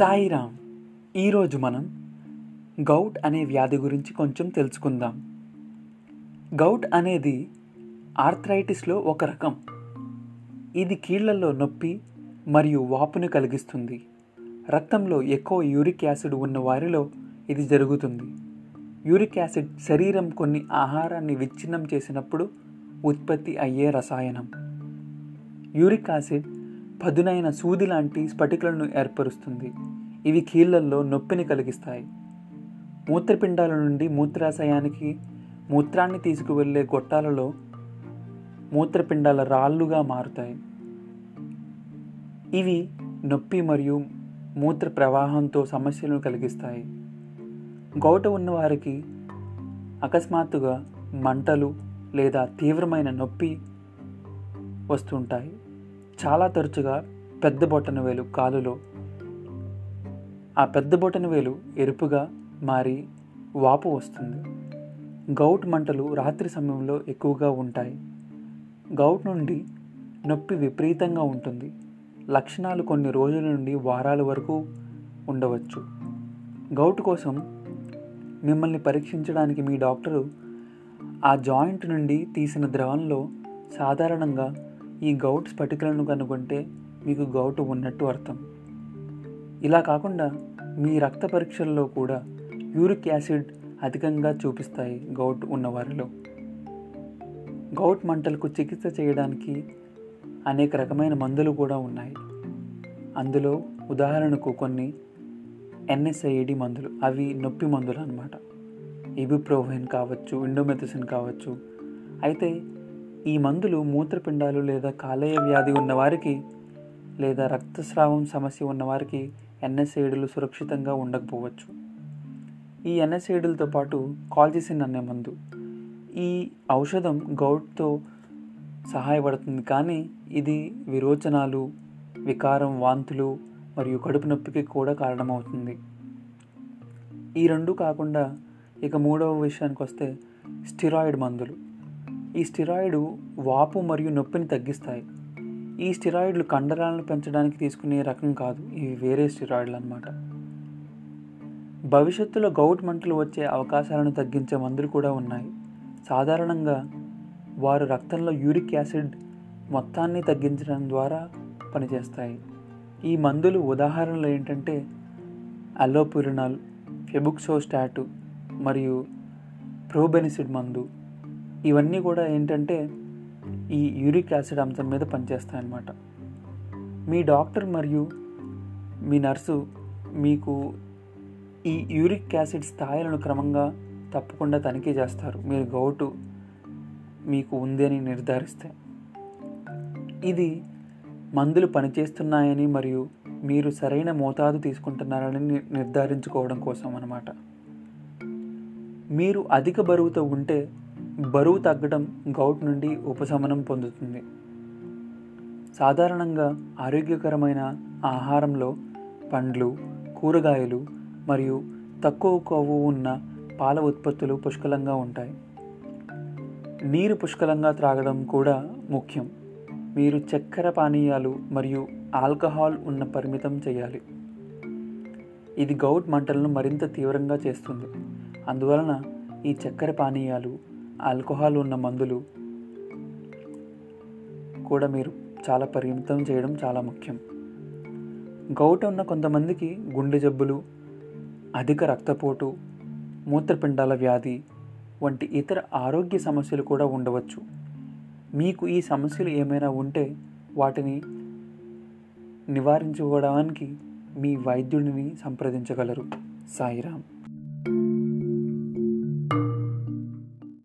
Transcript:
సాయిరామ్ ఈరోజు మనం గౌట్ అనే వ్యాధి గురించి కొంచెం తెలుసుకుందాం. గౌట్ అనేది ఆర్థరైటిస్లో ఒక రకం. ఇది కీళ్ళలో నొప్పి మరియు వాపును కలిగిస్తుంది. రక్తంలో ఎక్కువ యూరిక్ యాసిడ్ ఉన్న వారిలో ఇది జరుగుతుంది. యూరిక్ యాసిడ్ శరీరం కొన్ని ఆహారాన్ని విచ్ఛిన్నం చేసినప్పుడు ఉత్పత్తి అయ్యే రసాయనం. యూరిక్ యాసిడ్ పదునైన సూది లాంటి స్ఫటికలను ఏర్పరుస్తుంది. ఇవి కీళ్ళల్లో నొప్పిని కలిగిస్తాయి. మూత్రపిండాల నుండి మూత్రాశయానికి మూత్రాన్ని తీసుకువెళ్ళే గొట్టాలలో మూత్రపిండాల రాళ్ళుగా మారుతాయి. ఇవి నొప్పి మరియు మూత్ర ప్రవాహంతో సమస్యలను కలిగిస్తాయి. గౌట ఉన్నవారికి అకస్మాత్తుగా మంటలు లేదా తీవ్రమైన నొప్పి వస్తుంటాయి. చాలా తరచుగా పెద్ద బొటన వేలు కాలులో. ఆ పెద్ద బొటన వేలు ఎరుపుగా మారి వాపు వస్తుంది. గౌట్ మంటలు రాత్రి సమయంలో ఎక్కువగా ఉంటాయి. గౌట్ నుండి నొప్పి విపరీతంగా ఉంటుంది. లక్షణాలు కొన్ని రోజుల నుండి వారాల వరకు ఉండవచ్చు. గౌట్ కోసం మిమ్మల్ని పరీక్షించడానికి మీ డాక్టరు ఆ జాయింట్ నుండి తీసిన ద్రవంలో సాధారణంగా ఈ గౌట్ స్ఫటికలను కనుగొంటే మీకు గౌట్ ఉన్నట్టు అర్థం. ఇలా కాకుండా మీ రక్త పరీక్షల్లో కూడా యూరిక్ యాసిడ్ అధికంగా చూపిస్తాయి గౌట్ ఉన్నవారిలో. గౌట్ మంటలకు చికిత్స చేయడానికి అనేక రకమైన మందులు కూడా ఉన్నాయి. అందులో ఉదాహరణకు కొన్ని ఎన్ఎస్ఐడి మందులు అవి నొప్పి మందులు అనమాట ఇబుప్రోవెన్ కావచ్చు ఇండోమెథసిన్ కావచ్చు. అయితే ఈ మందులు మూత్రపిండాలు లేదా కాలేయ వ్యాధి ఉన్నవారికి లేదా రక్తస్రావం సమస్య ఉన్నవారికి ఎన్ఎస్ఏడులు సురక్షితంగా ఉండకపోవచ్చు. ఈ ఎన్ఎస్ఏడులతో పాటు కాల్జిసిన్ అనే మందు. ఈ ఔషధం గౌట్తో సహాయపడుతుంది కానీ ఇది విరోచనాలు వికారం వాంతులు మరియు కడుపు నొప్పికి కూడా కారణమవుతుంది. ఈ రెండు కాకుండా ఇక మూడవ విషయానికి వస్తే స్టిరాయిడ్ మందులు. ఈ స్టిరాయిడ్ వాపు మరియు నొప్పిని తగ్గిస్తాయి. ఈ స్టిరాయిడ్లు కండరాలను పెంచడానికి తీసుకునే రకం కాదు ఇవి వేరే స్టిరాయిడ్లు అనమాట భవిష్యత్తులో గౌట్ మంటలు వచ్చే అవకాశాలను తగ్గించే మందులు కూడా ఉన్నాయి. సాధారణంగా వారు రక్తంలో యూరిక్ యాసిడ్ మొత్తాన్ని తగ్గించడం ద్వారా పనిచేస్తాయి. ఈ మందులు ఉదాహరణలు ఏంటంటే అల్లోపురినాల్ ఫెబుక్సోస్టాటు మరియు ప్రోబెనిసిడ్ మందు ఇవన్నీ కూడా ఏంటంటే ఈ యూరిక్ యాసిడ్ అంశం మీద పనిచేస్తాయి అన్నమాట మీ డాక్టర్ మరియు మీ నర్సు మీకు ఈ యూరిక్ యాసిడ్ స్థాయిలను క్రమంగా తప్పకుండా తనిఖీ చేస్తారు. మీరు గౌటు మీకు ఉంది అని నిర్ధారిస్తే. ఇది మందులు పనిచేస్తున్నాయని మరియు మీరు సరైన మోతాదు తీసుకుంటున్నారని నిర్ధారించుకోవడం కోసం అన్నమాట మీరు అధిక బరువుతో ఉంటే బరువు తగ్గడం గౌట్ నుండి ఉపశమనం పొందుతుంది. సాధారణంగా ఆరోగ్యకరమైన ఆహారంలో పండ్లు కూరగాయలు మరియు తక్కువ కొవ్వు ఉన్న పాల ఉత్పత్తులు పుష్కలంగా ఉంటాయి. నీరు పుష్కలంగా త్రాగడం కూడా ముఖ్యం. మీరు చక్కెర పానీయాలు మరియు ఆల్కహాల్ ఉన్న పరిమితం చేయాలి. ఇది గౌట్ మంటలను మరింత తీవ్రంగా చేస్తుంది. అందువలన ఈ చక్కెర పానీయాలు ఆల్కహాల్ ఉన్న మందులు కూడా మీరు చాలా పరిమితం చేయడం చాలా ముఖ్యం. గౌట ఉన్న కొంతమందికి గుండె జబ్బులు అధిక రక్తపోటు మూత్రపిండాల వ్యాధి వంటి ఇతర ఆరోగ్య సమస్యలు కూడా ఉండవచ్చు. మీకు ఈ సమస్యలు ఏమైనా ఉంటే వాటిని నివారించుకోవడానికి మీ వైద్యుడిని సంప్రదించగలరు. సాయిరామ్.